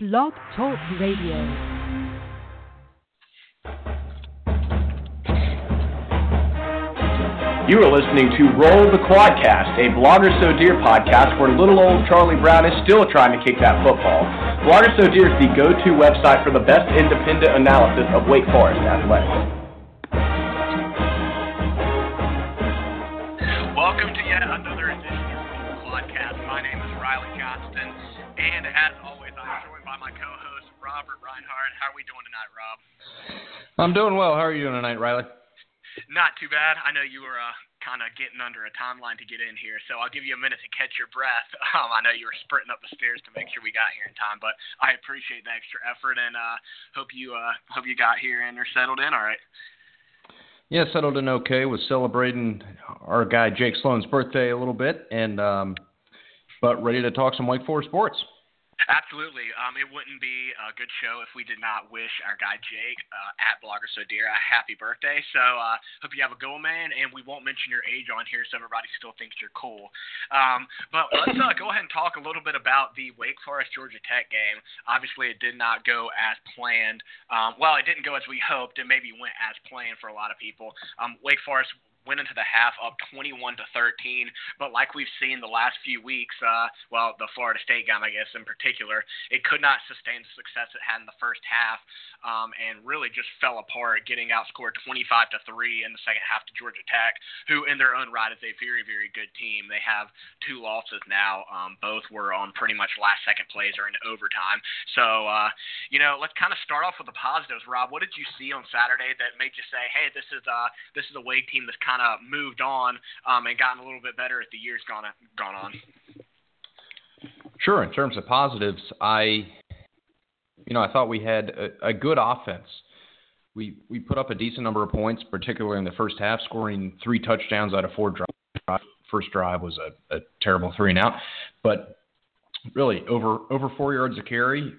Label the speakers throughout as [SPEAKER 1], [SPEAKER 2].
[SPEAKER 1] Blog Talk Radio.
[SPEAKER 2] You are listening to Roll the Quadcast, a Blogger So Dear podcast where little old Charlie Brown is still trying to kick that football. Blogger So Dear is the go-to website for the best independent analysis of Wake Forest athletics.
[SPEAKER 3] Robert Reinhardt. How are we doing tonight, Rob?
[SPEAKER 4] I'm doing well. How are you doing tonight, Riley?
[SPEAKER 3] Not too bad. I know you were uh, kind of getting under a timeline to get in here, so I'll give you a minute to catch your breath. Um, I know you were sprinting up the stairs to make sure we got here in time, but I appreciate the extra effort and uh, hope you uh, hope you got here and are settled in all right.
[SPEAKER 4] Yeah, settled in okay. Was celebrating our guy Jake Sloan's birthday a little bit, and um, but ready to talk some Wake Forest sports.
[SPEAKER 3] Absolutely. Um, it wouldn't be a good show if we did not wish our guy Jake uh, at Blogger So Dear a happy birthday. So uh, hope you have a good man. And we won't mention your age on here so everybody still thinks you're cool. Um, but let's uh, go ahead and talk a little bit about the Wake Forest Georgia Tech game. Obviously, it did not go as planned. Um, well, it didn't go as we hoped, and maybe went as planned for a lot of people. Um, Wake Forest went into the half up 21 to 13. But like we've seen the last few weeks, uh, well, the Florida State game, I guess in particular, it could not sustain the success it had in the first half, um, and really just fell apart, getting outscored 25 to three in the second half to Georgia Tech, who in their own right is a very very good team. They have two losses now. Um, both were on pretty much last second plays or in overtime. So uh, you know, let's kind of start off with the positives. Rob, what did you see on Saturday that made you say, hey, this is uh this is a way team that's kind kind of moved on um, and gotten a little bit better as the years gone gone on.
[SPEAKER 4] Sure. In terms of positives, I, you know, I thought we had a, a good offense. We we put up a decent number of points, particularly in the first half, scoring three touchdowns out of four drives. First drive was a, a terrible three and out, but really over over four yards of carry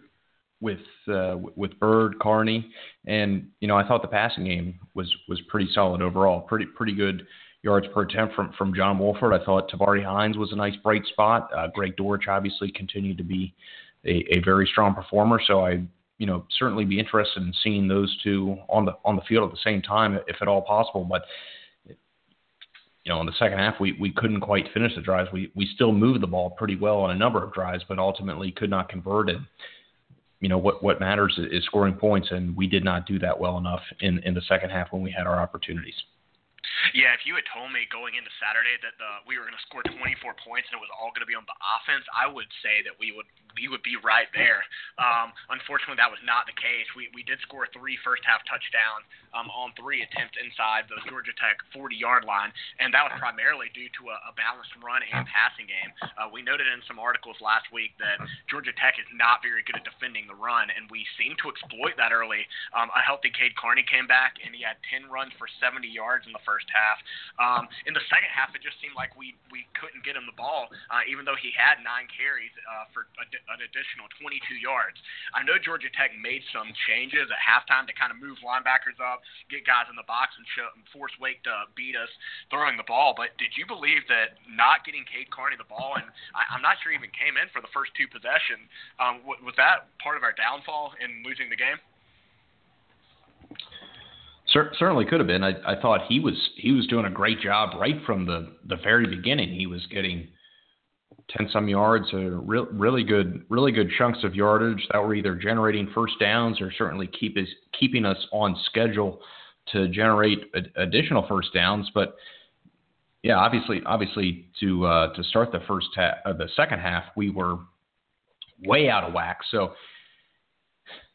[SPEAKER 4] with uh, with Byrd, Carney, and you know I thought the passing game was was pretty solid overall. Pretty pretty good yards per attempt from from John Wolford. I thought Tabari Hines was a nice bright spot. Uh, Greg Dortch obviously continued to be a, a very strong performer. So I you know certainly be interested in seeing those two on the on the field at the same time if at all possible. But you know, in the second half, we, we couldn't quite finish the drives. We we still moved the ball pretty well on a number of drives, but ultimately could not convert it you know what what matters is scoring points, and we did not do that well enough in in the second half when we had our opportunities.
[SPEAKER 3] Yeah, if you had told me going into Saturday that the, we were going to score 24 points and it was all going to be on the offense, I would say that we would we would be right there. Um, unfortunately, that was not the case. We we did score three first half touchdowns um, on three attempts inside the Georgia Tech 40 yard line, and that was primarily due to a, a balanced run and passing game. Uh, we noted in some articles last week that Georgia Tech is not very good at defending the run, and we seem to exploit that early. Um, a healthy Cade Carney came back and he had 10 runs for 70 yards in the first half. Um, in the second half, it just seemed like we we couldn't get him the ball, uh, even though he had nine carries uh, for a, an additional 22 yards. I know Georgia Tech made some changes at halftime to kind of move linebackers up, get guys in the box, and, show, and force Wake to beat us throwing the ball. But did you believe that not getting Cade Carney the ball, and I, I'm not sure he even came in for the first two possessions, um, was that part of our downfall in losing the game?
[SPEAKER 4] Certainly could have been. I, I thought he was he was doing a great job right from the the very beginning. He was getting ten some yards, or real, really good really good chunks of yardage that were either generating first downs or certainly keep us keeping us on schedule to generate ad, additional first downs. But yeah, obviously obviously to uh, to start the first half, uh, the second half, we were way out of whack. So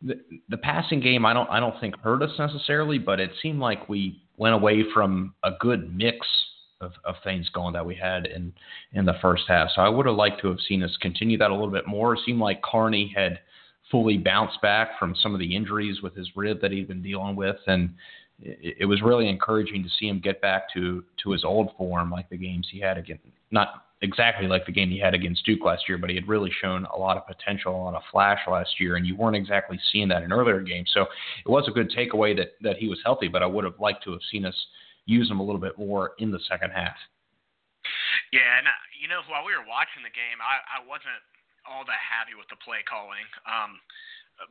[SPEAKER 4] the, the passing game, I don't, I don't think hurt us necessarily, but it seemed like we went away from a good mix of, of things going that we had in in the first half. So I would have liked to have seen us continue that a little bit more. It seemed like Carney had fully bounced back from some of the injuries with his rib that he'd been dealing with, and it, it was really encouraging to see him get back to to his old form, like the games he had again, not exactly like the game he had against Duke last year, but he had really shown a lot of potential, on a flash last year, and you weren't exactly seeing that in earlier games. So it was a good takeaway that that he was healthy, but I would have liked to have seen us use him a little bit more in the second half.
[SPEAKER 3] Yeah, and uh, you know, while we were watching the game, I, I wasn't all that happy with the play calling. Um,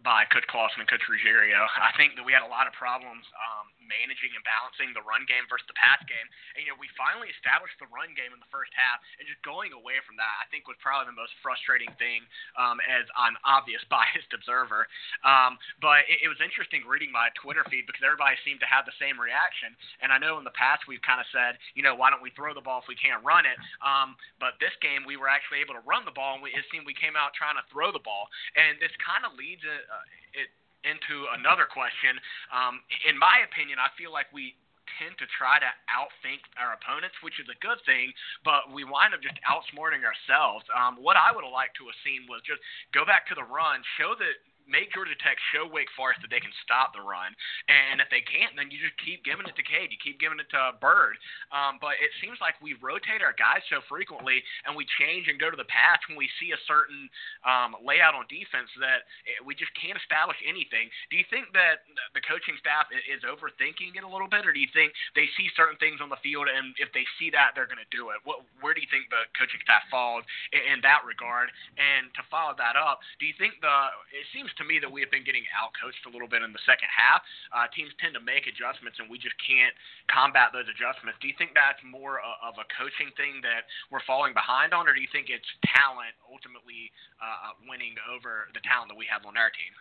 [SPEAKER 3] by Coach Clawson and Coach Ruggiero. I think that we had a lot of problems um, managing and balancing the run game versus the pass game. And, you know, we finally established the run game in the first half, and just going away from that, I think was probably the most frustrating thing um, as an obvious biased observer. Um, but it, it was interesting reading my Twitter feed because everybody seemed to have the same reaction. And I know in the past we've kind of said, you know, why don't we throw the ball if we can't run it? Um, but this game we were actually able to run the ball, and we, it seemed we came out trying to throw the ball. And this kind of leads uh, it into another question. Um, in my opinion, I feel like we tend to try to outthink our opponents, which is a good thing, but we wind up just outsmarting ourselves. Um, what I would have liked to have seen was just go back to the run, show that make Georgia Tech show Wake Forest that they can stop the run. And if they can't, then you just keep giving it to Cade. You keep giving it to Byrd. Um, but it seems like we rotate our guys so frequently and we change and go to the pass when we see a certain um, layout on defense that we just can't establish anything. Do you think that the coaching staff is overthinking it a little bit, or do you think they see certain things on the field and if they see that, they're going to do it? What, where do you think the coaching staff falls in, in that regard? And to follow that up, do you think the it seems to me that we have been getting out coached a little bit in the second half. Uh, teams tend to make adjustments, and we just can't combat those adjustments. Do you think that's more of a coaching thing that we're falling behind on, or do you think it's talent ultimately uh, winning over the talent that we have on our team?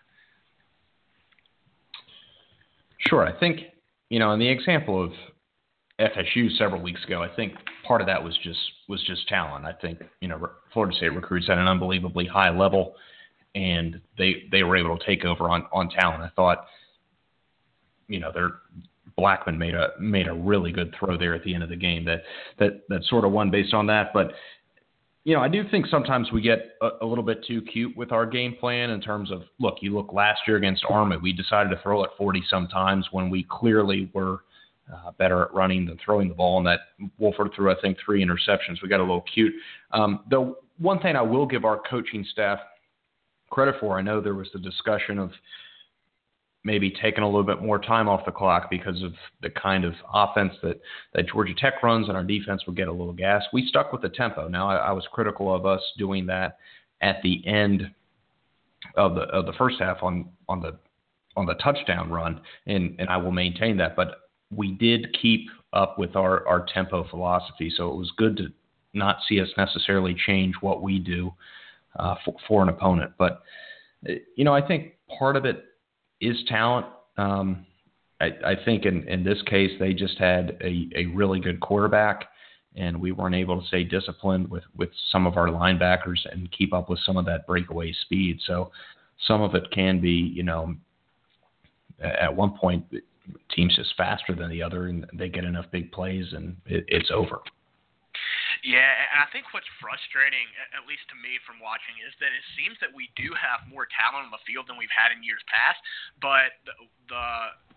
[SPEAKER 4] Sure. I think, you know, in the example of FSU several weeks ago, I think part of that was just was just talent. I think you know Florida State recruits at an unbelievably high level and they they were able to take over on on talent. I thought, you know, their Blackman made a made a really good throw there at the end of the game that that that sort of won based on that. But you know, I do think sometimes we get a, a little bit too cute with our game plan in terms of look. You look last year against Army, we decided to throw it 40 sometimes when we clearly were. Uh, better at running than throwing the ball, and that Wolford threw, I think, three interceptions. We got a little cute. Um, the one thing I will give our coaching staff credit for. I know there was the discussion of maybe taking a little bit more time off the clock because of the kind of offense that, that Georgia Tech runs and our defense would get a little gas. We stuck with the tempo. Now I, I was critical of us doing that at the end of the of the first half on on the on the touchdown run and, and I will maintain that. But we did keep up with our, our tempo philosophy. So it was good to not see us necessarily change what we do uh, for, for, an opponent. But you know, I think part of it is talent. Um, I, I, think in, in this case they just had a, a really good quarterback, and we weren't able to stay disciplined with with some of our linebackers and keep up with some of that breakaway speed. So some of it can be, you know, at one point teams just faster than the other, and they get enough big plays, and it, it's over.
[SPEAKER 3] Yeah, and I think what's frustrating, at least to me from watching, is that it seems that we do have more talent on the field than we've had in years past. But the, the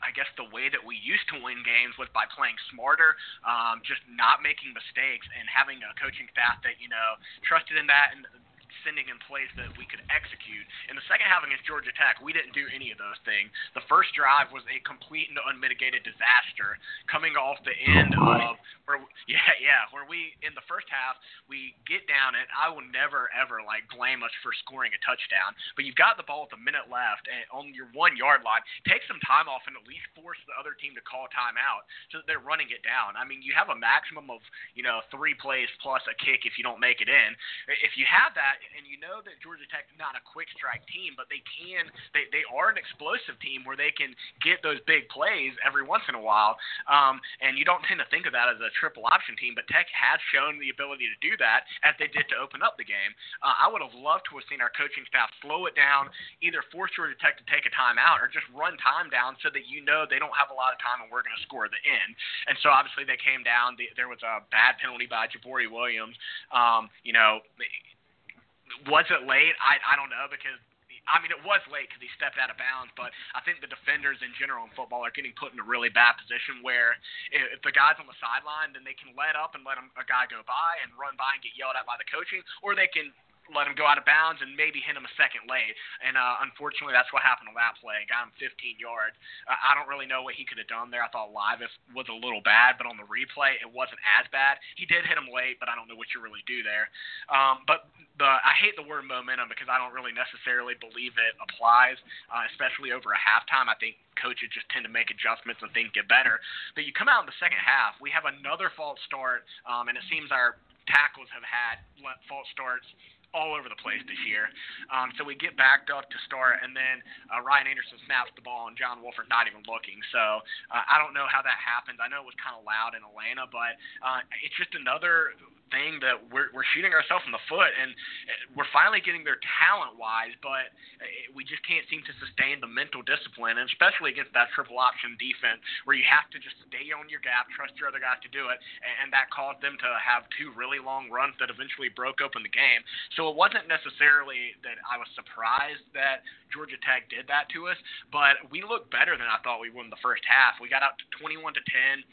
[SPEAKER 3] I guess the way that we used to win games was by playing smarter, um, just not making mistakes, and having a coaching staff that you know trusted in that and sending in plays that we could execute. In the second half against Georgia Tech, we didn't do any of those things. The first drive was a complete and unmitigated disaster coming off the oh, end oh of where yeah, yeah, where we in the first half we get down and I will never ever like blame us for scoring a touchdown, but you've got the ball with a minute left and on your 1 yard line. Take some time off and at least force the other team to call timeout so that they're running it down. I mean, you have a maximum of, you know, 3 plays plus a kick if you don't make it in. If you have that and you know that Georgia Tech is not a quick strike team, but they can they they are an explosive team where they can get those big plays every once in a while. Um, and you don't tend to think of that as a triple option team, but Tech has shown the ability to do that as they did to open up the game. Uh, I would have loved to have seen our coaching staff slow it down, either force Georgia Tech to take a timeout or just run time down so that you know they don't have a lot of time and we're going to score the end. And so obviously they came down. The, there was a bad penalty by Jaboree Williams. Um, you know, was it late? I I don't know because I mean, it was late because he stepped out of bounds, but I think the defenders in general in football are getting put in a really bad position where if the guy's on the sideline, then they can let up and let a guy go by and run by and get yelled at by the coaching, or they can let him go out of bounds and maybe hit him a second late. And uh, unfortunately, that's what happened on that play. Got him 15 yards. Uh, I don't really know what he could have done there. I thought live was a little bad, but on the replay, it wasn't as bad. He did hit him late, but I don't know what you really do there. Um, but the I hate the word momentum because I don't really necessarily believe it applies, uh, especially over a halftime. I think coaches just tend to make adjustments and things get better. But you come out in the second half, we have another false start, um, and it seems our tackles have had false starts all over the place this year. Um, so we get backed up to start, and then uh, Ryan Anderson snaps the ball, and John Wolford not even looking. So uh, I don't know how that happened. I know it was kind of loud in Atlanta, but uh, it's just another thing that we're we're shooting ourselves in the foot, and uh, we're finally getting there talent wise, but uh, we just can't seem to sustain the mental discipline, and especially against that triple option defense where you have to just stay on your gap, trust your other guys to do it, and, and that caused them to have two really long runs that eventually broke open the game. So it wasn't necessarily that I was surprised that Georgia Tech did that to us, but we looked better than I thought we would in the first half. We got out to 21 to 10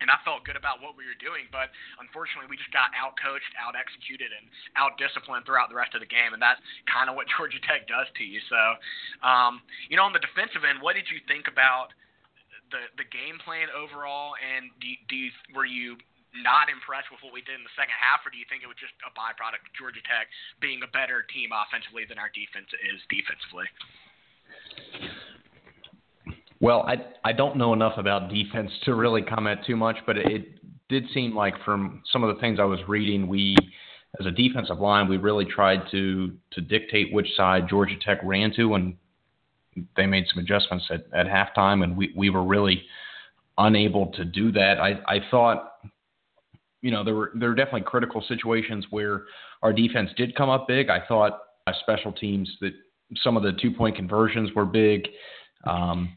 [SPEAKER 3] and I felt good about what we were doing. But unfortunately, we just got out coached, out executed, and out disciplined throughout the rest of the game, and that's kind of what Georgia Tech does to you. So, um, you know, on the defensive end, what did you think about the the game plan overall? And do, do you, were you not impressed with what we did in the second half, or do you think it was just a byproduct of Georgia Tech being a better team offensively than our defense is defensively?
[SPEAKER 4] Well, I I don't know enough about defense to really comment too much, but it did seem like from some of the things I was reading, we as a defensive line, we really tried to to dictate which side Georgia Tech ran to, and they made some adjustments at, at halftime, and we, we were really unable to do that. I, I thought, you know, there were there were definitely critical situations where our defense did come up big. I thought special teams that some of the two point conversions were big. Um,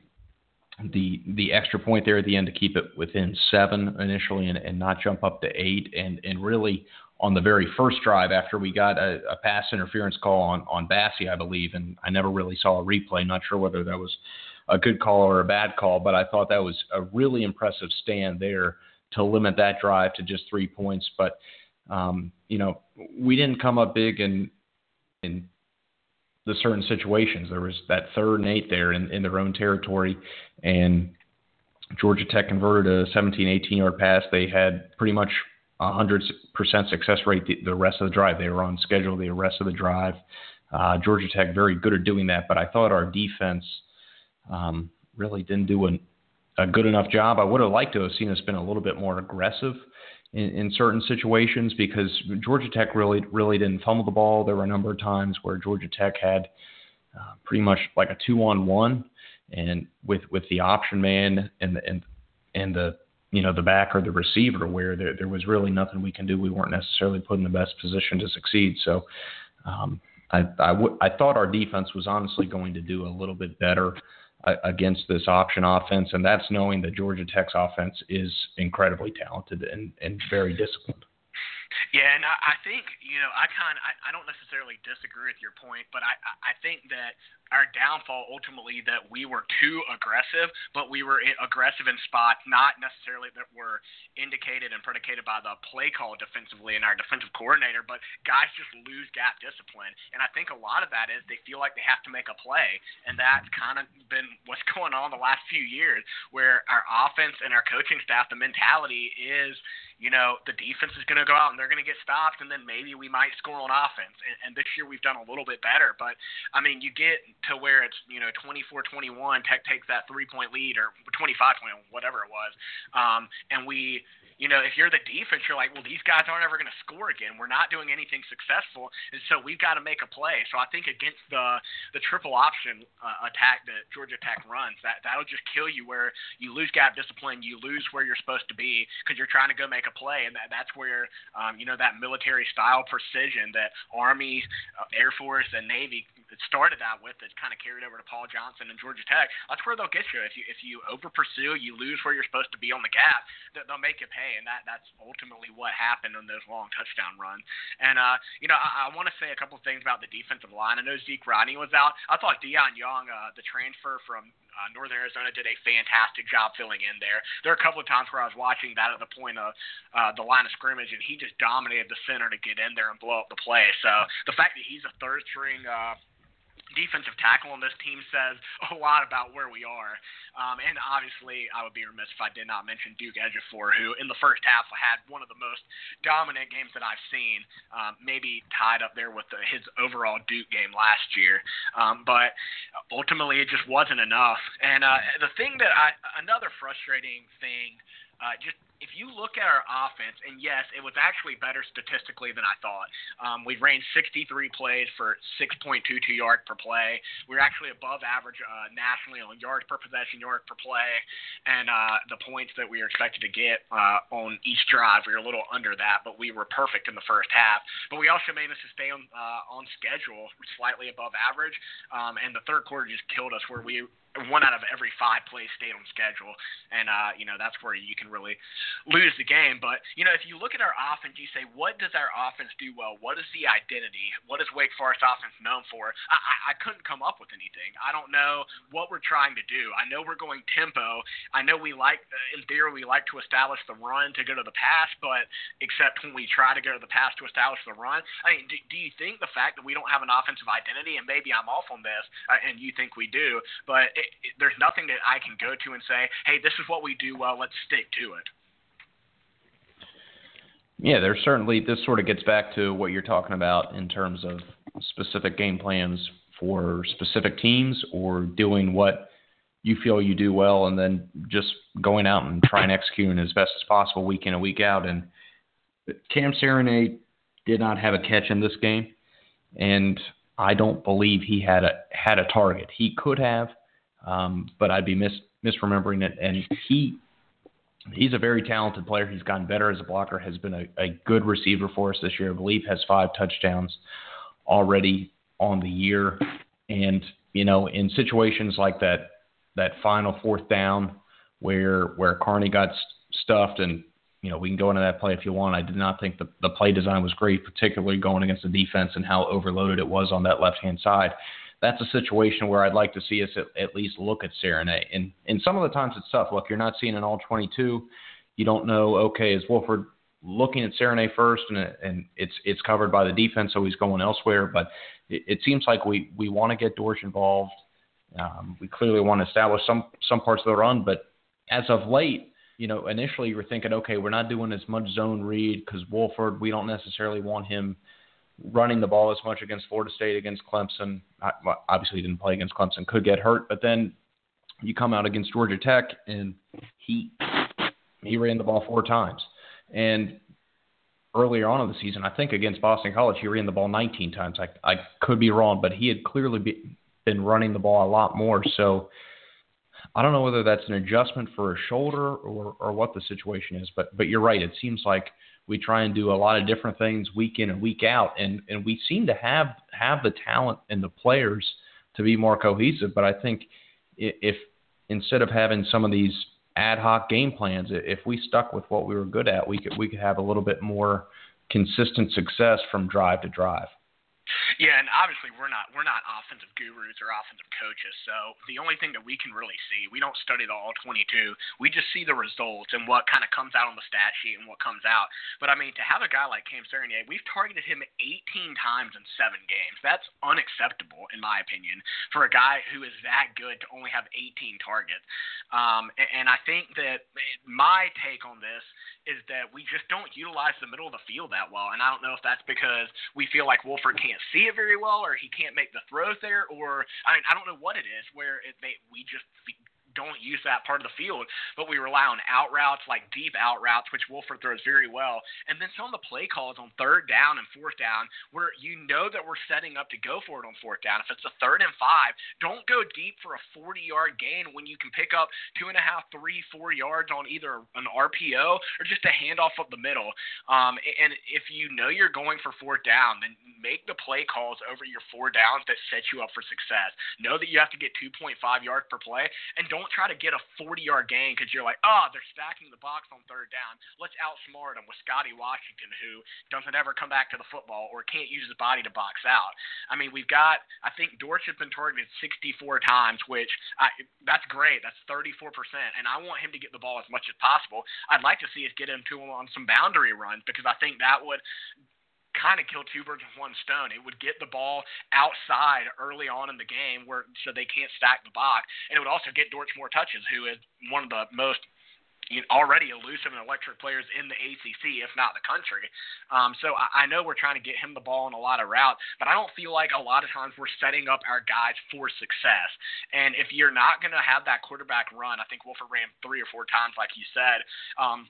[SPEAKER 4] the the extra point there at the end to keep it within seven initially and, and not jump up to eight. And and really on the very first drive after we got a, a pass interference call on on Bassey I believe and I never really saw a replay not sure whether that was a good call or a bad call but I thought that was a really impressive stand there to limit that drive to just three points. But um, you know we didn't come up big and and the certain situations. There was that third and eight there in, in their own territory, and Georgia Tech converted a 17, 18 yard pass. They had pretty much a 100% success rate the, the, rest of the drive. They were on schedule the rest of the drive. Uh, Georgia Tech very good at doing that, but I thought our defense um, really didn't do an, a good enough job. I would have liked to have seen us been a little bit more aggressive in, in certain situations because Georgia Tech really really didn't fumble the ball. There were a number of times where Georgia Tech had uh, pretty much like a two on one, and with with the option man and the and and the you know the back or the receiver where there there was really nothing we can do. We weren't necessarily put in the best position to succeed. So. Um, I, I, w- I thought our defense was honestly going to do a little bit better against this option offense, and that's knowing that Georgia Tech's offense is incredibly talented and, and very disciplined.
[SPEAKER 3] Yeah, and I, I think you know I kind I, I don't necessarily disagree with your point, but I I think that our downfall ultimately that we were too aggressive, but we were aggressive in spots not necessarily that were indicated and predicated by the play call defensively and our defensive coordinator, but guys just lose gap discipline. And I think a lot of that is they feel like they have to make a play, and that's kind of been what's going on the last few years, where our offense and our coaching staff, the mentality is you know, the defense is going to go out and they're going to get stopped, and then maybe we might score on offense. And, and this year we've done a little bit better. But, I mean, you get to where it's, you know, 24 21, Tech takes that three point lead or 25 20, whatever it was. Um, and we, you know, if you're the defense, you're like, well, these guys aren't ever going to score again. We're not doing anything successful, and so we've got to make a play. So I think against the the triple option uh, attack that Georgia Tech runs, that that'll just kill you. Where you lose gap discipline, you lose where you're supposed to be because you're trying to go make a play, and that, that's where um, you know that military style precision that Army, uh, Air Force, and Navy started that with that kind of carried over to Paul Johnson and Georgia Tech. That's where they'll get you if you if you over pursue, you lose where you're supposed to be on the gap. They'll make you pay and that that's ultimately what happened on those long touchdown runs. And uh, you know, I, I want to say a couple things about the defensive line. I know Zeke Rodney was out. I thought Deion Young, uh, the transfer from uh, Northern Arizona did a fantastic job filling in there. There are a couple of times where I was watching that at the point of uh, the line of scrimmage, and he just dominated the center to get in there and blow up the play. So the fact that he's a third string uh, defensive tackle on this team says a lot about where we are. Um, and obviously, I would be remiss if I did not mention Duke Ejiofor, who in the first half had one of the most dominant games that I've seen, um, maybe tied up there with the, his overall Duke game last year. Um, but ultimately, it just wasn't enough. And uh, the thing that I, another frustrating thing, uh, just if you look at our offense, and yes, it was actually better statistically than I thought. Um, we ran 63 plays for 6.22 yards per play. We are actually above average uh, nationally on yards per possession, yards per play, and uh, the points that we were expected to get uh, on each drive. We were a little under that, but we were perfect in the first half. But we also managed to stay on uh, on schedule, slightly above average, um, and the third quarter just killed us where we one out of every five plays stayed on schedule, and uh, you know that's where you can really lose the game. But you know, if you look at our offense, you say, what does our offense do well? What is the identity? What is Wake Forest offense known for? I, I, couldn't come up with anything. I don't know what we're trying to do. I know we're going tempo. I know we like, uh, in theory, we like to establish the run to go to the pass, but except when we try to go to the pass to establish the run. I mean, do, do you think the fact that we don't have an offensive identity, and maybe I'm off on this, uh, and you think we do, but it, there's nothing that I can go to and say, hey, this is what we do well. Let's stick to it.
[SPEAKER 4] Yeah, there's certainly this sort of gets back to what you're talking about in terms of specific game plans for specific teams or doing what you feel you do well and then just going out and trying executing as best as possible week in and week out. And Cam Serigne did not have a catch in this game, and I don't believe he had a had a target. He could have, um, but I'd be mis misremembering it. And he he's a very talented player. He's gotten better as a blocker. Has been a, a good receiver for us this year. I believe has five touchdowns already on the year. And you know, in situations like that, that final fourth down where where Carney got stuffed and you know, we can go into that play if you want. I did not think the, the play design was great, particularly going against the defense and how overloaded it was on that left hand side that's a situation where I'd like to see us at, at least look at Serigne. And and some of the times it's tough. Look, you're not seeing an all 22. You don't know. Okay, is Wolford looking at Serigne first, and and it's it's covered by the defense, so he's going elsewhere. But it, it seems like we we want to get Dortch involved. Um, we clearly want to establish some some parts of the run, but as of late, you know, initially you were thinking, okay, we're not doing as much zone read because Wolford, we don't necessarily want him running the ball as much against Florida State, against Clemson. Obviously, he didn't play against Clemson, could get hurt, but then you come out against Georgia Tech and he he ran the ball four times. And earlier on in the season, I think against Boston College, he ran the ball 19 times. I I could be wrong, but he had clearly be, been running the ball a lot more. So I don't know whether that's an adjustment for a shoulder or or what the situation is, but but you're right. It seems like we try and do a lot of different things week in and week out, and and we seem to have have the talent and the players to be more cohesive. But I think if instead of having some of these ad hoc game plans, if we stuck with what we were good at, we could we could have a little bit more consistent success from drive to drive.
[SPEAKER 3] Yeah, and obviously we're not we're not offensive gurus or offensive coaches. So the only thing that we can really see, we don't study the all 22. We just see the results and what kind of comes out on the stat sheet and what comes out. But I mean, to have a guy like Cam Serigne, we've targeted him 18 times in seven games. That's unacceptable in my opinion for a guy who is that good to only have 18 targets. Um, and, and I think that my take on this is that we just don't utilize the middle of the field that well. And I don't know if that's because we feel like Wolford can't see it very well, or he can't make the throws there, or I mean, I don't know what it is where it, they, we just don't use that part of the field, but we rely on out routes like deep out routes, which Wolford throws very well. And then some of the play calls on third down and fourth down, where you know that we're setting up to go for it on fourth down. If it's a third and five, don't go deep for a 40 yard gain when you can pick up two and a half, three, four yards on either an RPO or just a handoff up the middle. Um, and if you know you're going for fourth down, then make the play calls over your four downs that set you up for success. Know that you have to get 2.5 yards per play, and don't don't try to get a 40-yard gain because you're like, oh, they're stacking the box on third down. Let's outsmart them with Scotty Washington, who doesn't ever come back to the football or can't use his body to box out. I mean, we've got, I think Dortch has been targeted 64 times, which I, that's great. That's 34%, and I want him to get the ball as much as possible. I'd like to see us get him to him on some boundary runs because I think that would kind of kill two birds with one stone. It would get the ball outside early on in the game where so they can't stack the box, and it would also get Dortch more touches, who is one of the most already elusive and electric players in the ACC, if not the country. Um, so I, I know we're trying to get him the ball in a lot of routes, but I don't feel like a lot of times we're setting up our guys for success. And if you're not going to have that quarterback run, I think Wolford ran three or four times, like you said. Um,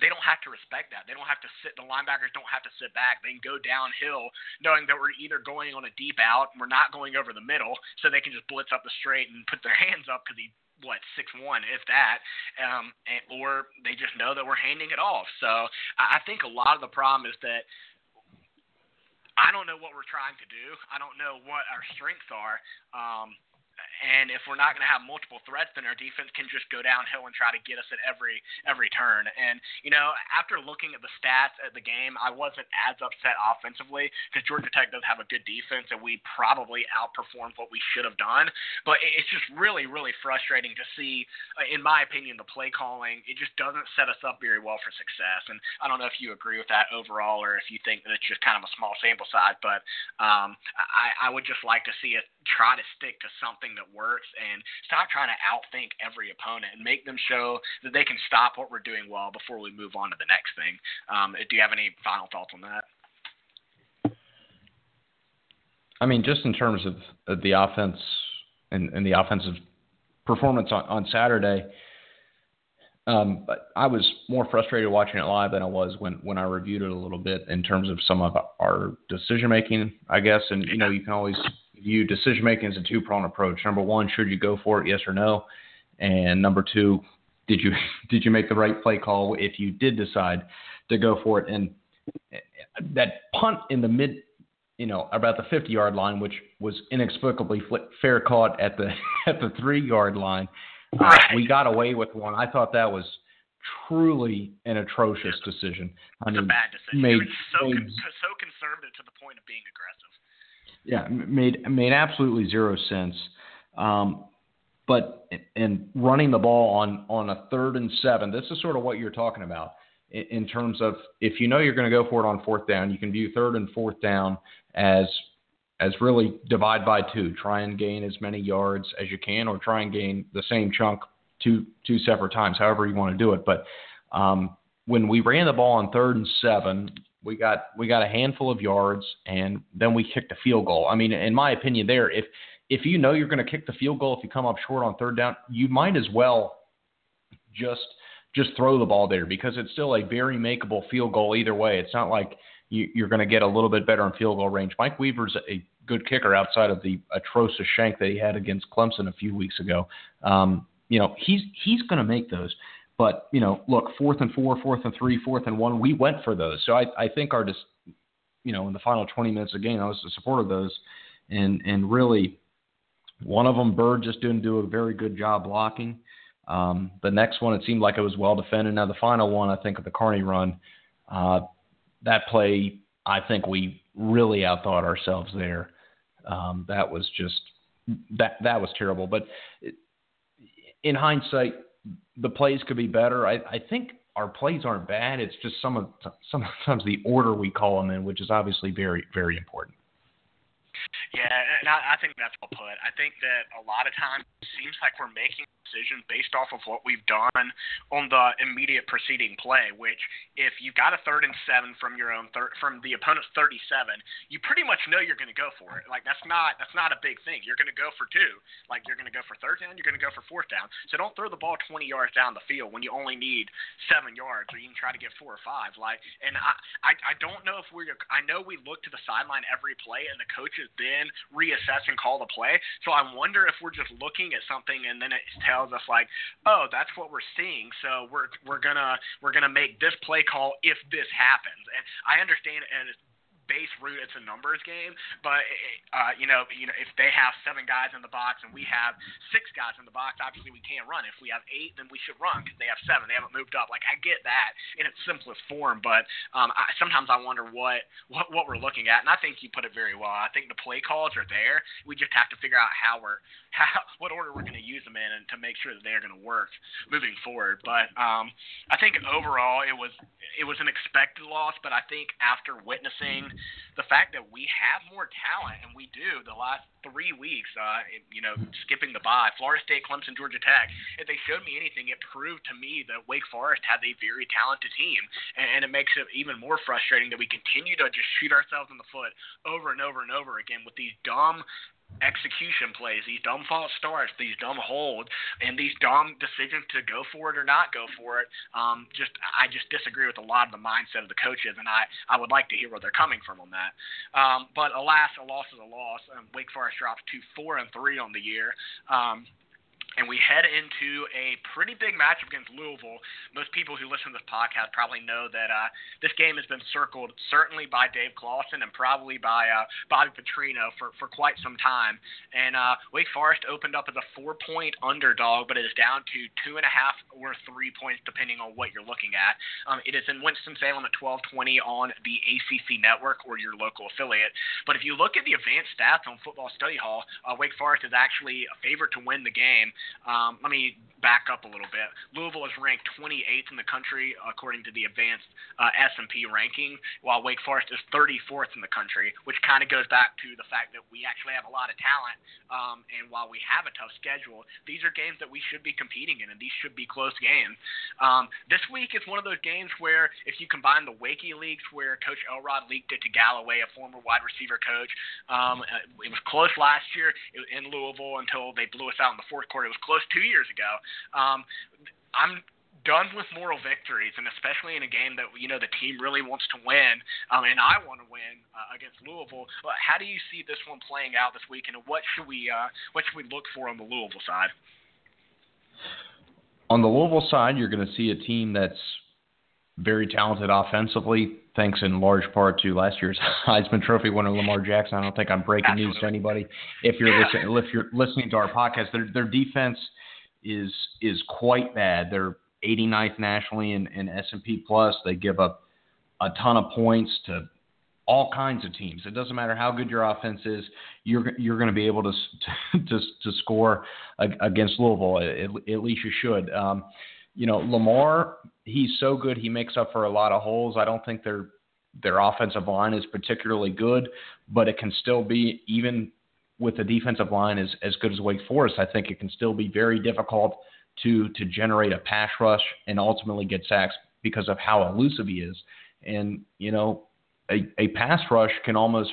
[SPEAKER 3] they don't have to respect that. They don't have to sit. The linebackers don't have to sit back. They can go downhill, knowing that we're either going on a deep out, we're not going over the middle, so they can just blitz up the straight and put their hands up because he what six one if that um and, or they just know that we're handing it off so I, I think a lot of the problem is that I don't know what we're trying to do. I don't know what our strengths are. Um, and if we're not going to have multiple threats, then our defense can just go downhill and try to get us at every every turn. And you know, after looking at the stats at the game, I wasn't as upset offensively because Georgia Tech does have a good defense, and we probably outperformed what we should have done. But it's just really, really frustrating to see, uh, in my opinion, the play calling. It just doesn't set us up very well for success. And I don't know if you agree with that overall, or if you think that it's just kind of a small sample size. But um, I, I would just like to see us try to stick to something that works and stop trying to outthink every opponent and make them show that they can stop what we're doing well before we move on to the next thing. Um, do you have any final thoughts on that?
[SPEAKER 4] I mean, just in terms of, the offense and, and, the offensive performance on, on Saturday, um, I was more frustrated watching it live than I was when, when I reviewed it a little bit in terms of some of our decision making, I guess. And you know, you can always view decision making as a two pronged approach. Number one, should you go for it, yes or no? And number two, did you did you make the right play call if you did decide to go for it? And that punt in the mid, you know, about the 50 yard line, which was inexplicably fair caught at the at the three yard line, uh, we got away with one. I thought that was truly an atrocious decision.
[SPEAKER 3] I mean, it's a bad decision. Made, so, made, so conservative to the point of being aggressive.
[SPEAKER 4] Yeah, made made absolutely zero sense. Um, but in running the ball on on a third and seven, this is sort of what you're talking about in, in terms of if you know you're going to go for it on fourth down, you can view third and fourth down as as really divide by two. Try and gain as many yards as you can, or try and gain the same chunk two two separate times, however you want to do it. But um, when we ran the ball on third and seven, we got we got a handful of yards, and then we kicked a field goal. I mean, in my opinion, there if if you know you're going to kick the field goal if you come up short on third down, you might as well just just throw the ball there because it's still a very makeable field goal either way. It's not like you, you're going to get a little bit better in field goal range. Mike Weaver's a good kicker outside of the atrocious shank that he had against Clemson a few weeks ago. Um, you know, he's he's going to make those. But you know, look, fourth and four, fourth and three, fourth and one, we went for those. So I, I think our just, you know, in the final 20 minutes of the game, I was the support of those, and and really, one of them, Byrd just didn't do a very good job blocking. Um, the next one, it seemed like it was well defended. Now the final one, I think, of the Carney run, uh, that play, I think we really outthought ourselves there. Um, that was just that that was terrible. But in hindsight, the plays could be better. I, I think our plays aren't bad. It's just some of sometimes the order we call them in, which is obviously very very important.
[SPEAKER 3] Yeah, and I, I think that's well put. I think that a lot of times it seems like we're making decisions based off of what we've done on the immediate preceding play. Which, if you've got a third and seven from your own third from the opponent's 37, you pretty much know you're going to go for it. Like that's not that's not a big thing. You're going to go for two. Like you're going to go for third down. You're going to go for fourth down. So don't throw the ball 20 yards down the field when you only need seven yards, or you can try to get four or five. Like, and I I, I don't know if we're I know we look to the sideline every play, and the coaches then reassess and call the play. So I wonder if we're just looking at something and then it tells us like, oh, that's what we're seeing. So we're we're gonna we're gonna make this play call if this happens. And I understand and it's base root it's a numbers game, but uh, you know, you know, if they have seven guys in the box and we have six guys in the box, obviously we can't run. If we have eight, then we should run because they have seven. They haven't moved up. Like I get that in its simplest form, but um, I, sometimes I wonder what, what what we're looking at. And I think you put it very well. I think the play calls are there. We just have to figure out how we're how what order we're going to use them in and to make sure that they're going to work moving forward. But um, I think overall it was it was an expected loss, but I think after witnessing the fact that we have more talent and we do the last three weeks, uh, you know, skipping the bye, Florida State, Clemson, Georgia Tech, if they showed me anything, it proved to me that Wake Forest has a very talented team, and, and it makes it even more frustrating that we continue to just shoot ourselves in the foot over and over and over again with these dumb execution plays, these dumb false starts, these dumb holds, and these dumb decisions to go for it or not go for it. Um, just I just disagree with a lot of the mindset of the coaches, and I I would like to hear where they're coming from on that. Um, but alas, a loss is a loss. Um, Wake Forest drops to four and three on the year. Um, and we head into a pretty big matchup against Louisville. Most people who listen to this podcast probably know that uh, this game has been circled certainly by Dave Clawson and probably by uh, Bobby Petrino for, for quite some time. And uh, Wake Forest opened up as a four-point underdog, but it is down to two and a half or three points depending on what you're looking at. Um, it is in Winston-Salem at 12:20 on the ACC network or your local affiliate. But if you look at the advanced stats on Football Study Hall, uh, Wake Forest is actually a favorite to win the game. Um, let me back up a little bit. Louisville is ranked 28th in the country according to the advanced uh, S&P ranking, while Wake Forest is 34th in the country, which kind of goes back to the fact that we actually have a lot of talent. Um, and while we have a tough schedule, these are games that we should be competing in, and these should be close games. Um, this week is one of those games where if you combine the Wakey leaks, where Coach Elrod leaked it to Galloway, a former wide receiver coach, um, uh, it was close last year in Louisville until they blew us out in the fourth quarter. Was close two years ago. Um, I'm done with moral victories, and especially in a game that you know the team really wants to win, um, and I want to win uh, against Louisville. How do you see this one playing out this weekend, and what should we uh, what should we look for on the Louisville side?
[SPEAKER 4] On the Louisville side, you're going to see a team that's very talented offensively, thanks in large part to last year's Heisman Trophy winner Lamar Jackson. I don't think I'm breaking Absolutely. news to anybody. If you're yeah. listening, if you're listening to our podcast, their their defense – is is quite bad. They're 89th nationally in, in S&P Plus. They give up a ton of points to all kinds of teams. It doesn't matter how good your offense is. You're you're going to be able to to to score against Louisville. At, at least you should. Um, you know, Lamar, he's so good. He makes up for a lot of holes. I don't think their their offensive line is particularly good, but it can still be even with the defensive line as, as good as Wake Forest, I think it can still be very difficult to to generate a pass rush and ultimately get sacks because of how elusive he is. And you know, a, a pass rush can almost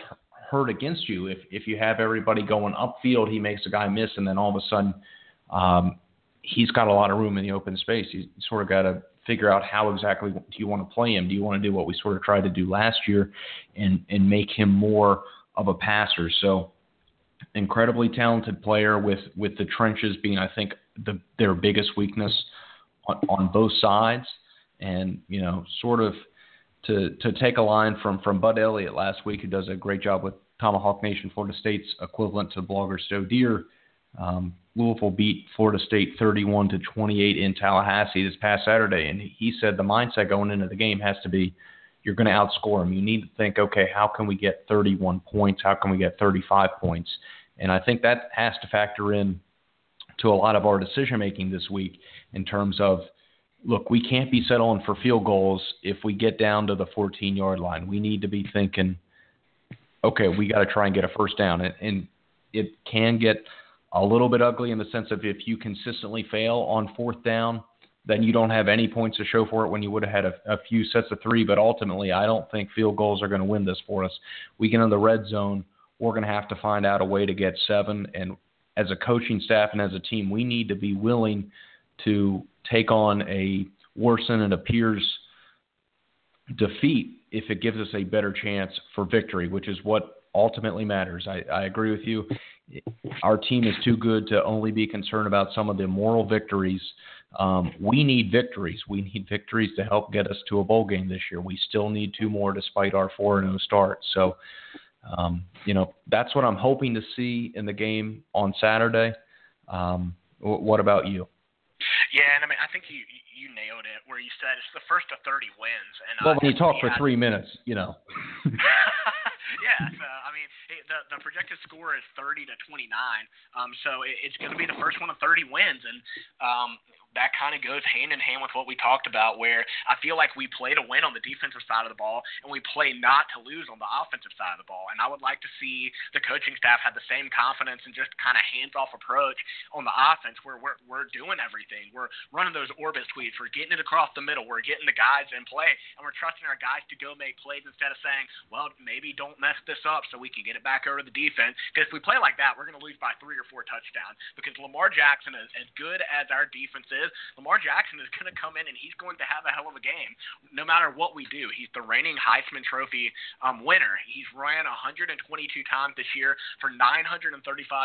[SPEAKER 4] hurt against you if if you have everybody going upfield. He makes a guy miss, and then all of a sudden, um, he's got a lot of room in the open space. You sort of got to figure out how exactly do you want to play him. Do you want to do what we sort of tried to do last year, and and make him more of a passer? So incredibly talented player with with the trenches being I think the their biggest weakness on, on both sides and you know sort of to to take a line from from Bud Elliott last week who does a great job with Tomahawk Nation Florida State's equivalent to Blogger So Dear um, Louisville beat Florida State 31 to 28 in Tallahassee this past Saturday and he said the mindset going into the game has to be you're going to outscore them. You need to think, okay, how can we get 31 points? How can we get 35 points? And I think that has to factor in to a lot of our decision making this week in terms of look, we can't be settling for field goals if we get down to the 14 yard line. We need to be thinking, okay, we got to try and get a first down. And, and it can get a little bit ugly in the sense of if you consistently fail on fourth down, then you don't have any points to show for it when you would have had a, a few sets of three. But ultimately, I don't think field goals are going to win this for us. We get in the red zone, we're going to have to find out a way to get seven. And as a coaching staff and as a team, we need to be willing to take on a worse than it appears defeat if it gives us a better chance for victory, which is what ultimately matters. I, I agree with you. Our team is too good to only be concerned about some of the moral victories Um, we need victories. We need victories to help get us to a bowl game this year. We still need two more despite our 4 0 start. So, um, you know, that's what I'm hoping to see in the game on Saturday. Um, what about you?
[SPEAKER 3] Yeah, and I mean, I think you you nailed it where you said it's the first of 30 wins. And
[SPEAKER 4] well, when you talk for three minutes, you know.
[SPEAKER 3] yeah, so the the projected score is 30 to 29. Um, so it, it's going to be the first one of 30 wins, and um, that kind of goes hand in hand with what we talked about, where I feel like we play to win on the defensive side of the ball, and we play not to lose on the offensive side of the ball. And I would like to see the coaching staff have the same confidence and just kind of hands off approach on the offense, where we're we're doing everything. We're running those orbit sweeps. We're getting it across the middle. We're getting the guys in play, and we're trusting our guys to go make plays instead of saying, well, maybe don't mess this up so we can get it back over to the defense. Because if we play like that, we're going to lose by three or four touchdowns. Because Lamar Jackson is as good as our defense is. Lamar Jackson is going to come in and he's going to have a hell of a game no matter what we do. He's the reigning Heisman Trophy um, winner. He's ran 122 times this year for 935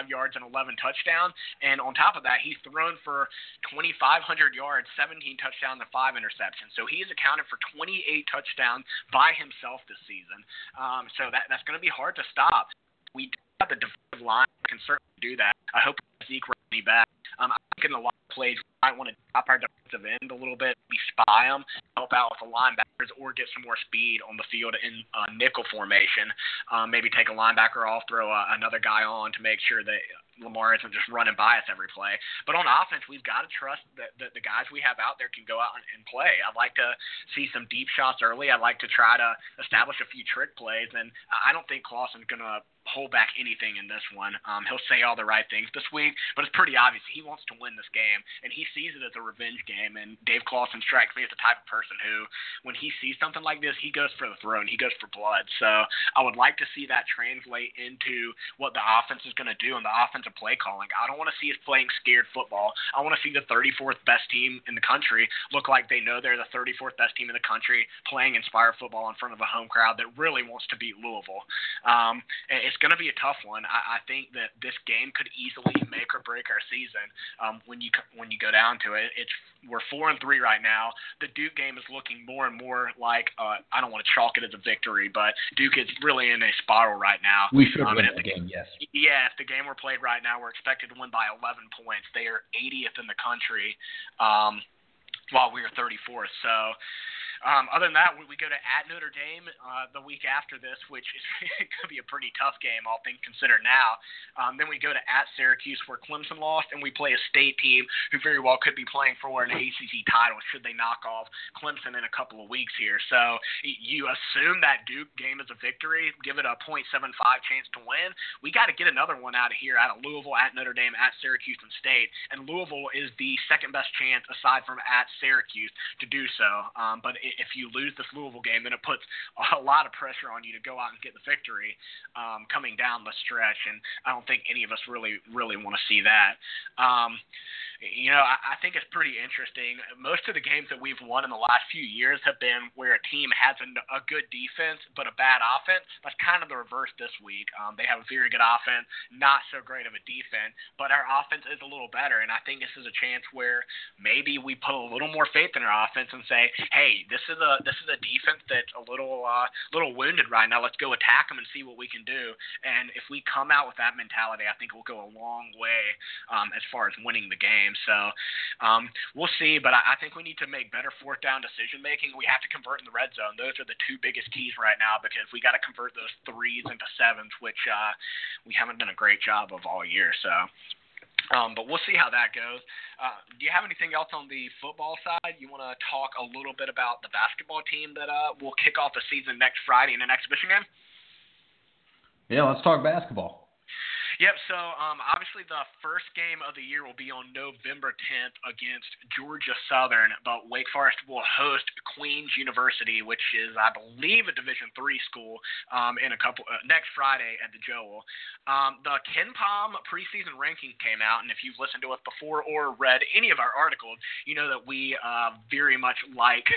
[SPEAKER 3] yards and 11 touchdowns. And on top of that, he's thrown for 2,500 yards, 17 touchdowns, and five interceptions. So he has accounted for 28 touchdowns by himself this season. Um, so that that's going to be hard to stop. We have the defensive line can certainly do that. I hope Zeke Rodney back. Um, I think in a lot of plays we might want to drop our defensive end a little bit, we spy them, help out with the linebackers, or get some more speed on the field in uh, nickel formation. Um, maybe take a linebacker off, throw uh, another guy on to make sure that Lamar isn't just running by us every play. But on offense, we've got to trust that the, the guys we have out there can go out and, and play. I'd like to see some deep shots early. I'd like to try to establish a few trick plays, and I don't think Clawson's going to hold back anything in this one. Um, he'll say all the right things this week, but it's pretty obvious he wants to win this game, and he sees it as a revenge game. And Dave Clawson strikes me as the type of person who, when he sees something like this, he goes for the throne, he goes for blood. So I would like to see that translate into what the offense is going to do and the offensive play calling. I don't want to see us playing scared football. I want to see the 34th best team in the country look like they know they're the 34th best team in the country playing inspired football in front of a home crowd that really wants to beat Louisville. Um, it's going to be a tough one. I, I think that this game could easily make or break our season um, when you when you go down to it. It's we're four and three right now. The Duke game is looking more and more like uh, I don't want to chalk it as a victory, but Duke is really in a spiral right now.
[SPEAKER 4] We should um, win the game. Yes.
[SPEAKER 3] Yeah, if the game were played right now, we're expected to win by 11 points. They are 80th in the country, um, while we are 34th. So um, other than that, we, we go to at Notre Dame uh, the week after this, which is going to be a pretty tough game, all things considered now. Um, then we go to at Syracuse, where Clemson lost, and we play a state team who very well could be playing for an ACC title should they knock off Clemson in a couple of weeks here. So you assume that Duke game is a victory, give it a .75 chance to win. We got to get another one out of here, out of Louisville, at Notre Dame, at Syracuse, and State. And Louisville is the second best chance aside from at Syracuse to do so. Um, but if you lose this Louisville game, then it puts a lot of pressure on you to go out and get the victory um, coming down the stretch. And I don't think any of us really, really want to see that. Um, you know, I, think it's pretty interesting. Most of the games that we've won in the last few years have been where a team has a, a good defense but a bad offense. That's kind of the reverse this week. Um, they have a very good offense, not so great of a defense, but our offense is a little better. And I think this is a chance where maybe we put a little more faith in our offense and say, hey, this is a this is a defense that's a little uh, little wounded right now. Let's go attack them and see what we can do. And if we come out with that mentality, I think we'll go a long way um, as far as winning the game. So um, we'll see. But I, I think we need to make better fourth down decision making. We have to convert in the red zone. Those are the two biggest keys right now because we got to convert those threes into sevens, which uh, we haven't done a great job of all year. So. Um, but we'll see how that goes. Uh, do you have anything else on the football side? You want to talk a little bit about the basketball team that uh, will kick off the season next Friday in an exhibition game?
[SPEAKER 4] Yeah, let's talk basketball.
[SPEAKER 3] Yep. So um, obviously the first game of the year will be on November 10th against Georgia Southern, but Wake Forest will host Queens University, which is I believe a Division three school, um, in a couple uh, next Friday at the Joel. Um, the KenPom preseason ranking came out, and if you've listened to us before or read any of our articles, you know that we uh, very much like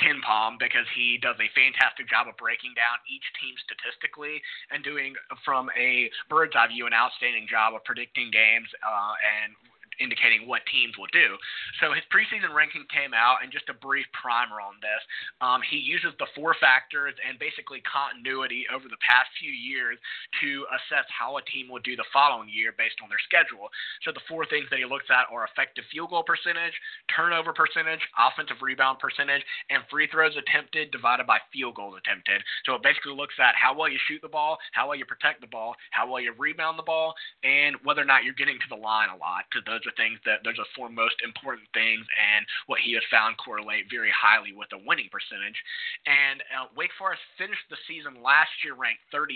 [SPEAKER 3] KenPom because he does a fantastic job of breaking down each team statistically and doing from a bird's eye view an outstanding job of predicting games uh, and indicating what teams will do. So his preseason ranking came out, and just a brief primer on this. Um, he uses the four factors and basically continuity over the past few years to assess how a team will do the following year based on their schedule. So the four things that he looks at are effective field goal percentage, turnover percentage, offensive rebound percentage, and free throws attempted divided by field goals attempted. So it basically looks at how well you shoot the ball, how well you protect the ball, how well you rebound the ball, and whether or not you're getting to the line a lot. Because those are things that those are the four most important things, and what he has found correlate very highly with a winning percentage. And uh, Wake Forest finished the season last year ranked 36,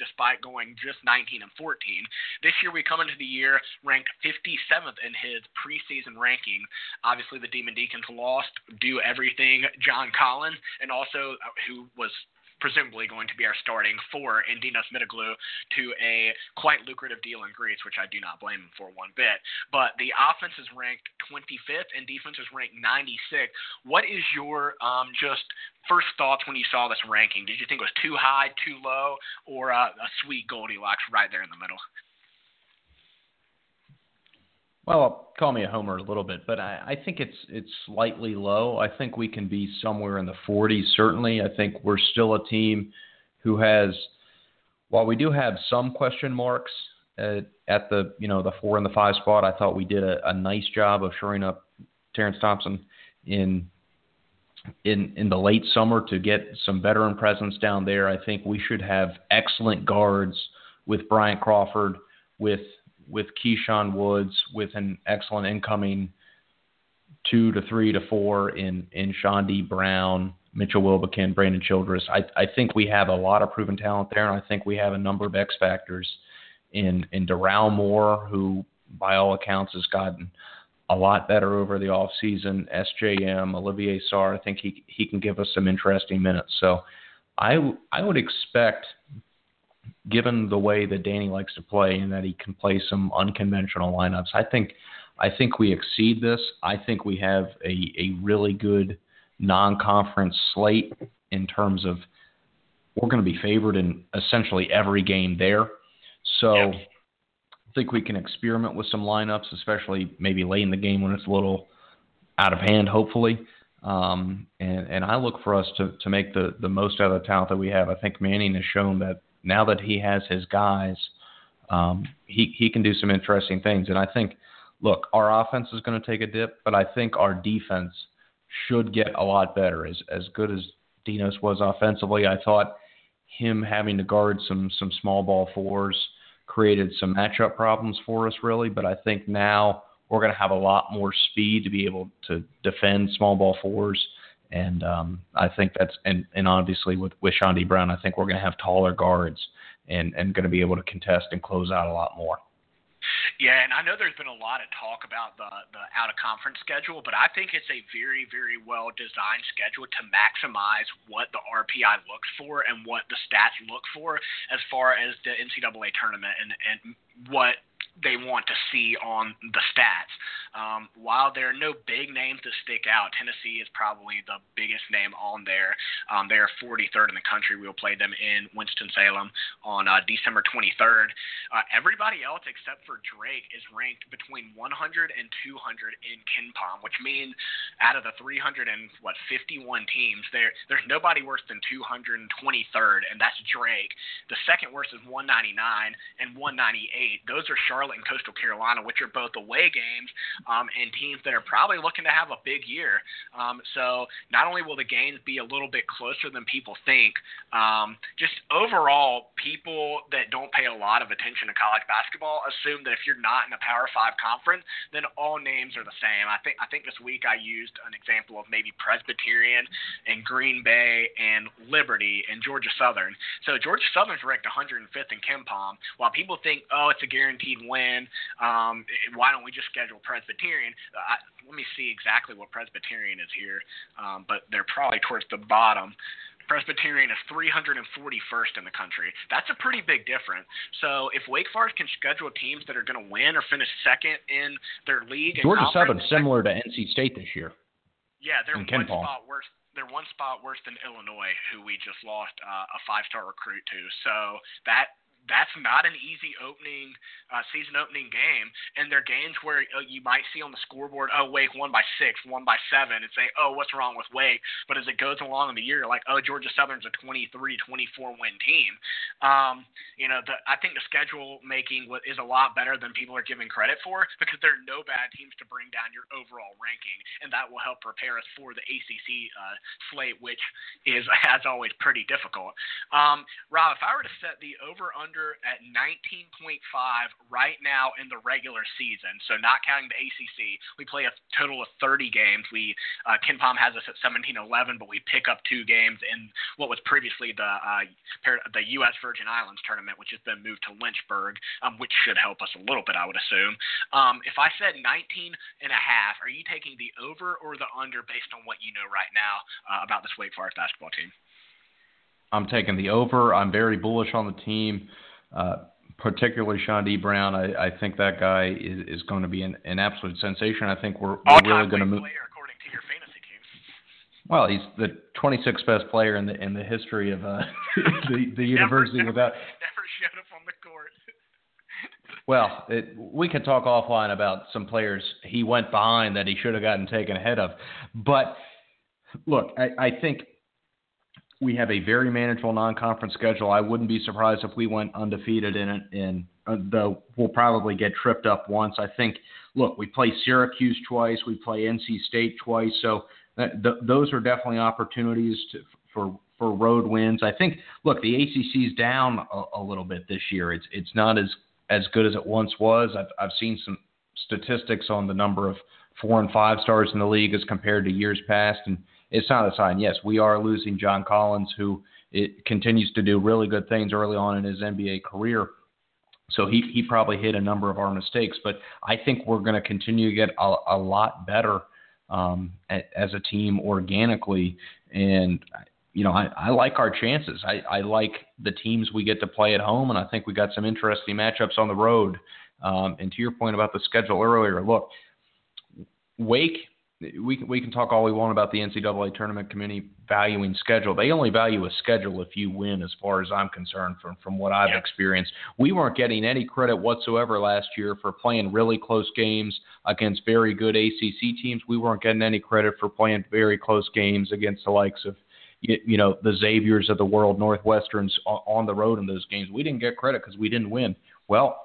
[SPEAKER 3] despite going just 19 and 14. This year we come into the year ranked 57th in his preseason ranking. Obviously, the Demon Deacons lost, do everything John Collins, and also uh, who was presumably going to be our starting four in Dinos Mitoglou to a quite lucrative deal in Greece, which I do not blame him for one bit. But the offense is ranked 25th and defense is ranked 96th. What is your um, just first thoughts when you saw this ranking? Did you think it was too high, too low, or uh, a sweet Goldilocks right there in the middle?
[SPEAKER 4] Well, call me a homer a little bit, but I, I think it's it's slightly low. I think we can be somewhere in the 40s. Certainly, I think we're still a team who has, while we do have some question marks at, at the you know the four and the five spot. I thought we did a, a nice job of shoring up Terrence Thompson in in in the late summer to get some veteran presence down there. I think we should have excellent guards with Bryant Crawford, with with Keyshawn Woods with an excellent incoming two to three to four in in Chaundee Brown, Mitchell Wilbekin, Brandon Childress. I I think we have a lot of proven talent there, and I think we have a number of X factors in in Doral Moore, who by all accounts has gotten a lot better over the off season. SJM, Olivier Sarr, I think he he can give us some interesting minutes. So I I would expect given the way that Danny likes to play and that he can play some unconventional lineups, I think I think we exceed this. I think we have a, a really good non-conference slate in terms of we're going to be favored in essentially every game there. So I think we can experiment with some lineups, especially maybe late in the game when it's a little out of hand, hopefully. Um, and, and I look for us to, to make the, the most out of the talent that we have. I think Manning has shown that now that he has his guys, um, he he can do some interesting things. And I think, look, our offense is going to take a dip, but I think our defense should get a lot better. As as good as Dinos was offensively, I thought him having to guard some some small ball fours created some matchup problems for us, really. But I think now we're going to have a lot more speed to be able to defend small ball fours and um, I think that's and, and obviously with with Chaundee Brown, I think we're going to have taller guards and and going to be able to contest and close out a lot more.
[SPEAKER 3] Yeah, and I know there's been a lot of talk about the the out of conference schedule, but I think it's a very very well designed schedule to maximize what the RPI looks for and what the stats look for as far as the NCAA tournament and and what they want to see on the stats. Um, while there are no big names to stick out, Tennessee is probably the biggest name on there. Um, they are 43rd in the country. We'll play them in Winston-Salem on uh, December 23rd. Uh, everybody else except for Drake is ranked between 100 and 200 in KenPom, which means out of the 300 and what 51 teams, there there's nobody worse than 223rd, and that's Drake. The second worst is 199 and 198. Those are Charlotte and Coastal Carolina, which are both away games um, and teams that are probably looking to have a big year. Um, so not only will the games be a little bit closer than people think, um, just overall, people that don't pay a lot of attention to college basketball assume that if you're not in a Power Five conference, then all names are the same. I think I think this week I used an example of maybe Presbyterian and Green Bay and Liberty and Georgia Southern. So Georgia Southern's ranked 105th in KenPom, while people think, oh, it's a guaranteed win. Um, why don't we just schedule Presbyterian? Uh, I, let me see exactly what Presbyterian is here, um, but they're probably towards the bottom. Presbyterian is 341st in the country. That's a pretty big difference. So if Wake Forest can schedule teams that are going to win or finish second in their league,
[SPEAKER 4] Georgia Southern similar to NC State this year.
[SPEAKER 3] Yeah, they're one spot worse. They're one spot worse than Illinois, who we just lost uh, a five-star recruit to. So that that's not an easy opening uh, season opening game, and they're games where uh, you might see on the scoreboard, oh Wake won by six, won by seven, and say, oh what's wrong with Wake? But as it goes along in the year, like oh Georgia Southern's a 23, 24 win team. Um, you know, the, I think the schedule making is a lot better than people are giving credit for because there are no bad teams to bring down your overall ranking, and that will help prepare us for the ACC uh, slate, which is as always pretty difficult. Um, Rob, if I were to set the over under at 19.5 right now in the regular season, so not counting the ACC, we play a total of 30 games. We uh, KenPom has us at 17-11, but we pick up two games in what was previously the uh, the U.S. Virgin Islands tournament, which has been moved to Lynchburg, um, which should help us a little bit, I would assume. Um, if I said 19 and a half, are you taking the over or the under based on what you know right now uh, about this Wake Forest basketball team?
[SPEAKER 4] I'm taking the over. I'm very bullish on the team. Uh, particularly D. Brown. I, I think that guy is, is going to be an, an absolute sensation. I think we're, we're really going to move.
[SPEAKER 3] according to your fantasy team.
[SPEAKER 4] Well, he's the 26th best player in the in the history of uh, the the university
[SPEAKER 3] never,
[SPEAKER 4] without
[SPEAKER 3] never showed up on the court.
[SPEAKER 4] well, it, we could talk offline about some players he went behind that he should have gotten taken ahead of, but look, I, I think we have a very manageable non-conference schedule. I wouldn't be surprised if we went undefeated in it, and uh, though we'll probably get tripped up once. I think. Look, we play Syracuse twice, we play NC State twice, so that, th- those are definitely opportunities to, for for road wins. I think. Look, the ACC's down a, a little bit this year. It's it's not as as good as it once was. I've I've seen some statistics on the number of four and five stars in the league as compared to years past, and it's not a sign. Yes, we are losing John Collins, who it continues to do really good things early on in his NBA career. So he, he probably hit a number of our mistakes, but I think we're going to continue to get a, a lot better um, as a team organically. And, you know, I, I like our chances. I, I like the teams we get to play at home, and I think we got some interesting matchups on the road. Um, and to your point about the schedule earlier, look, Wake we can, we can talk all we want about the NCAA tournament committee valuing schedule. They only value a schedule if you win, as far as I'm concerned, from from what I've experienced. We weren't getting any credit whatsoever last year for playing really close games against very good ACC teams. We weren't getting any credit for playing very close games against the likes of you know the Xaviers of the world, Northwesterns on the road in those games. We didn't get credit because we didn't win. Well,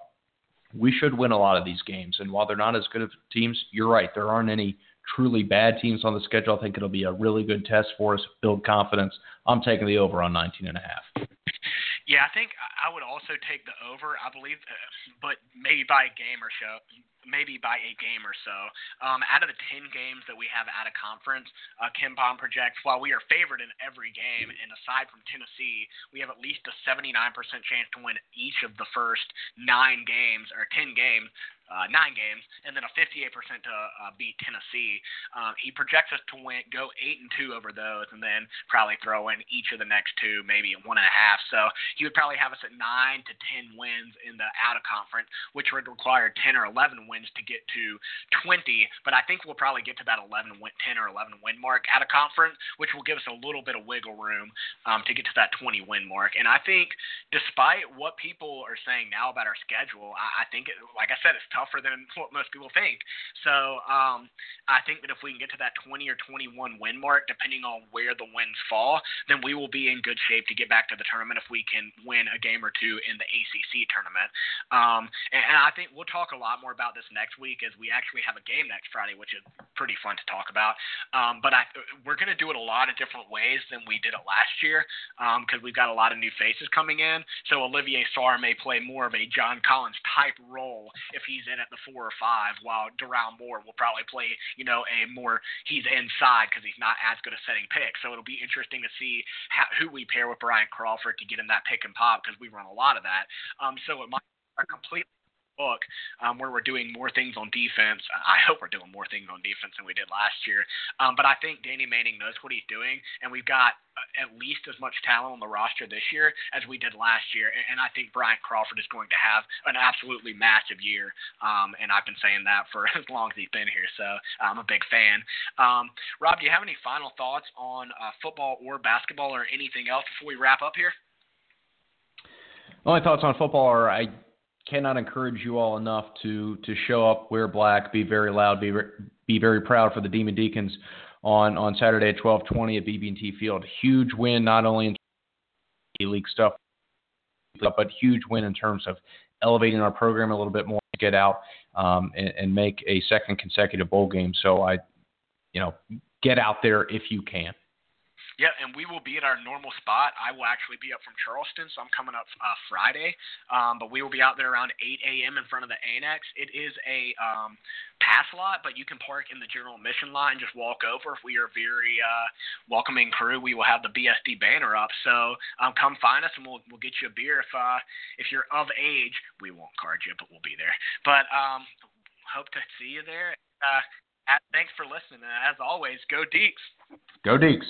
[SPEAKER 4] we should win a lot of these games, and while they're not as good of teams, you're right. There aren't any truly bad teams on the schedule. I think it'll be a really good test for us, build confidence. I'm taking the over on 19 and a half.
[SPEAKER 3] Yeah, I think I would also take the over. I believe, uh, but maybe by a game or so. Maybe by a game or so. Um, out of the 10 games that we have at a conference, uh, KenPom projects while we are favored in every game, and aside from Tennessee, we have at least a 79% chance to win each of the first nine games or 10 games uh, nine games, and then a 58% to uh, beat Tennessee. Um, he projects us to win, go eight and two over those, and then probably throw in each of the next two, maybe one and a half. So he would probably have us at nine to ten wins in the out of conference, which would require 10 or 11 wins to get to 20. But I think we'll probably get to that 11 win, 10 or 11 win mark at a conference, which will give us a little bit of wiggle room um, to get to that 20 win mark. And I think, despite what people are saying now about our schedule, I, I think, it, like I said, it's tougher than what most people think. So um, I think that if we can get to that 20 or 21 win mark, depending on where the wins fall, then we will be in good shape to get back to the tournament if we can win a game or two in the ACC tournament. Um, and, and I think we'll talk a lot more about this next week as we actually have a game next Friday, which is pretty fun to talk about. Um, but I, we're going to do it a lot of different ways than we did it last year because um, we've got a lot of new faces coming in. So Olivier Sarr may play more of a John Collins type role if he's in at the four or five, while Doral Moore will probably play, you know, a more he's inside because he's not as good at setting picks. So it'll be interesting to see how, who we pair with Bryant Crawford to get him that pick and pop because we run a lot of that. Um, so it might a completely book um, where we're doing more things on defense. I hope we're doing more things on defense than we did last year. Um, but I think Danny Manning knows what he's doing, and we've got uh, at least as much talent on the roster this year as we did last year. And, I think Bryant Crawford is going to have an absolutely massive year. Um, and I've been saying that for as long as he's been here. So I'm a big fan. Um, Rob, do you have any final thoughts on uh, football or basketball or anything else before we wrap up here?
[SPEAKER 4] My only thoughts on football are I cannot encourage you all enough to to show up, wear black, be very loud, be be very proud for the Demon Deacons on on Saturday at 12:20 at BB&T Field. Huge win, not only in league stuff, but huge win in terms of elevating our program a little bit more, get out um, and, and make a second consecutive bowl game. So I, you know, get out there if you can.
[SPEAKER 3] Yeah, and we will be at our normal spot. I will actually be up from Charleston, so I'm coming up uh, Friday. Um, but we will be out there around 8 a.m. in front of the annex. It is a um, pass lot, but you can park in the general admission line, and just walk over. If we are very uh, welcoming crew, we will have the BSD banner up. So um, come find us, and we'll we'll get you a beer. If uh, if you're of age, we won't card you, but we'll be there. But um, hope to see you there. Uh, thanks for listening. as always, go Deacs.
[SPEAKER 4] Go Deacs.